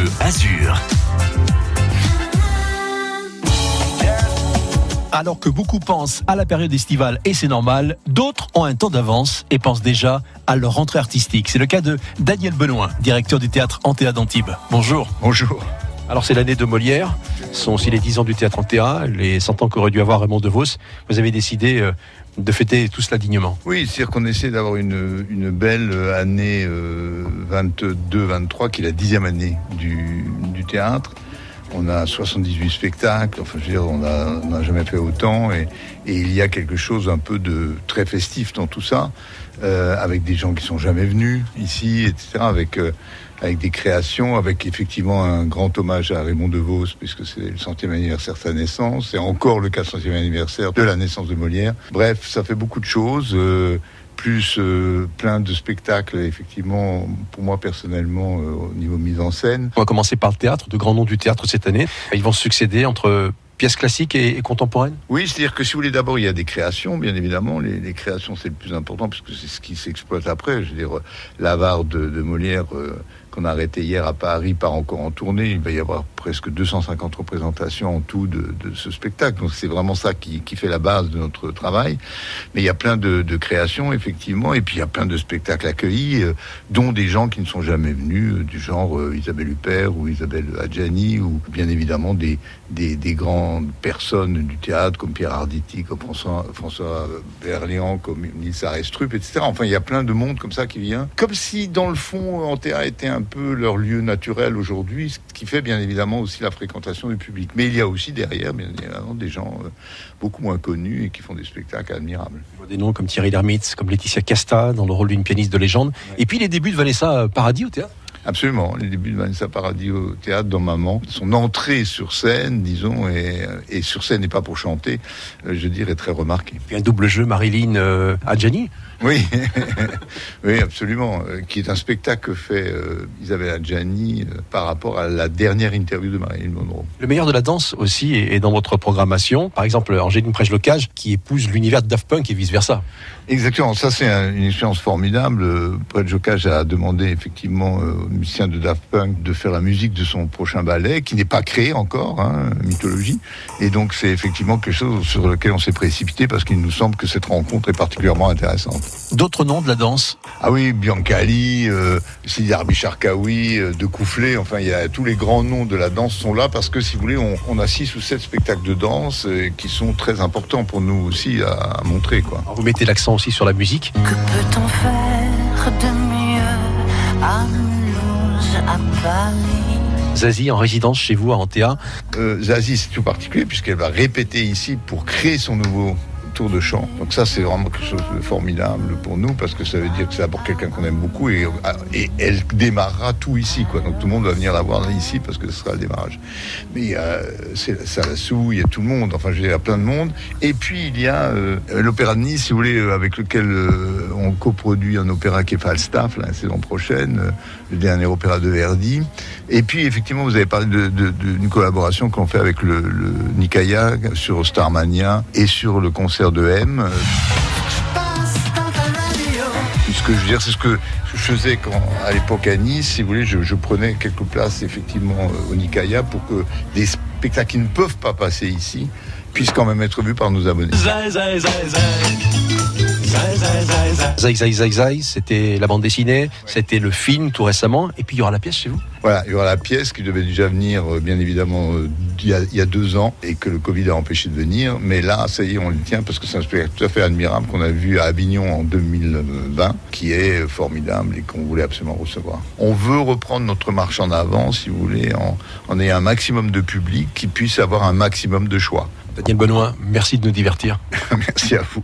Bleu Azur. Alors que beaucoup pensent à la période estivale et c'est normal, d'autres ont un temps d'avance et pensent déjà à leur rentrée artistique. C'est le cas de Daniel Benoît, directeur du théâtre Antéa d'Antibes. Bonjour. Bonjour. Alors c'est l'année de Molière, ce sont aussi les 10 ans du théâtre Antéa, les 100 ans qu'aurait dû avoir Raymond DeVos. Vous avez décidé euh, de fêter tout cela dignement. Oui, c'est-à-dire qu'on essaie d'avoir une, belle année euh, 22-23, qui est la dixième année du théâtre. On a 78 spectacles, enfin je veux dire, on n'a jamais fait autant et, il y a quelque chose un peu de très festif dans tout ça, euh, avec des gens qui sont jamais venus ici, etc., avec, euh, avec des créations, avec effectivement un grand hommage à Raymond DeVos, puisque c'est le centième anniversaire de sa naissance, et encore le 400e anniversaire de la naissance de Molière. Bref, ça fait beaucoup de choses. Euh, plus euh, plein de spectacles, effectivement, pour moi personnellement, euh, au niveau mise en scène. On va commencer par le théâtre, de grands noms du théâtre cette année. Ils vont succéder entre pièces classiques et, et contemporaines? Oui, c'est-à-dire que si vous voulez, d'abord, il y a des créations, bien évidemment. Les, les créations, c'est le plus important, puisque c'est ce qui s'exploite après. Je veux dire, l'avare de, de, Molière, euh, qu'on a arrêté hier à Paris, part encore en tournée. Il va y avoir presque 250 représentations en tout de, ce spectacle. Donc c'est vraiment ça qui, fait la base de notre travail. Mais il y a plein de, créations, effectivement, et puis il y a plein de spectacles accueillis, euh, dont des gens qui ne sont jamais venus, euh, du genre euh, Isabelle Huppert ou Isabelle Adjani, ou bien évidemment des, des, des, grandes personnes du théâtre, comme Pierre Arditi, comme François, François Berlian, comme Nils Arestrup, etc. Enfin, il y a plein de monde comme ça qui vient. Comme si, dans le fond, Antéa était un peu leur lieu naturel aujourd'hui, ce qui fait bien évidemment aussi la fréquentation du public. Mais il y a aussi derrière, bien évidemment, des gens euh, beaucoup moins connus et qui font des spectacles admirables. Je vois des noms comme Thierry Lhermitz, comme Laetitia Casta, dans le rôle d'une pianiste de légende. Et puis les débuts de Vanessa Paradis au théâtre Absolument, les débuts de Vanessa Paradis au théâtre dans Maman, son entrée sur scène, disons, et, et sur scène et pas pour chanter, euh, je dirais très remarqué. Puis un double jeu Marilyn euh, Adjani oui, oui, absolument. Euh, qui est un spectacle que fait euh, Isabelle Adjani euh, par rapport à la dernière interview de Marilyn Monroe. Le meilleur de la danse aussi est dans votre programmation. Par exemple, Angéline Prège-Locage qui épouse l'univers de Daft Punk et vice-versa. Exactement. Ça, c'est un, une expérience formidable. Prège-Locage a demandé effectivement aux musiciens de Daft Punk de faire la musique de son prochain ballet, qui n'est pas créé encore, hein, mythologie. Et donc, c'est effectivement quelque chose sur lequel on s'est précipité parce qu'il nous semble que cette rencontre est particulièrement intéressante. D'autres noms de la danse? Ah oui, Biancali, euh, Sidi Arbi euh, De Coufflet, enfin il y a tous les grands noms de la danse sont là parce que si vous voulez, on, on a six ou sept spectacles de danse euh, qui sont très importants pour nous aussi à, à montrer. Quoi. Vous mettez l'accent aussi sur la musique? Que peut-on faire de mieux à à Paris. Zazie en résidence chez vous à Antéa euh, Zazie c'est tout particulier puisqu'elle va répéter ici pour créer son nouveau tour de chant. Donc ça, c'est vraiment quelque chose de formidable pour nous parce que ça veut dire que c'est d'abord quelqu'un qu'on aime beaucoup et, et, elle démarrera tout ici. Quoi. Donc tout le monde va venir la voir ici parce que ce sera le démarrage. Mais euh, c'est Salassou, il y a tout le monde, enfin a plein de monde. Et puis il y a euh, l'Opéra de Nice, si vous voulez, avec lequel euh, on coproduit un opéra qui est Falstaff la saison prochaine, euh, le dernier opéra de Verdi. Et puis effectivement, vous avez parlé d'une collaboration qu'on fait avec le, le Nikaya sur Starmania et sur le concert de M. Ce que je veux dire, c'est ce que je faisais quand, à l'époque à Nice, si vous voulez, je, je, prenais quelques places effectivement au Nikaya pour que des spectacles qui ne peuvent pas passer ici puissent quand même être vus par nos abonnés. Zai Zai Zai Zai, c'était la bande dessinée, c'était le film tout récemment, et puis il y aura la pièce chez vous Voilà, il y aura la pièce qui devait déjà venir, bien évidemment, il y, a, il y a deux ans, et que le Covid a empêché de venir, mais là, ça y est, on le tient, parce que c'est un spectacle tout à fait admirable qu'on a vu à Avignon en 2020, qui est formidable et qu'on voulait absolument recevoir. On veut reprendre notre marche en avant, si vous voulez, en, en ayant un maximum de public qui puisse avoir un maximum de choix. Daniel Benoît, merci de nous divertir. merci à vous.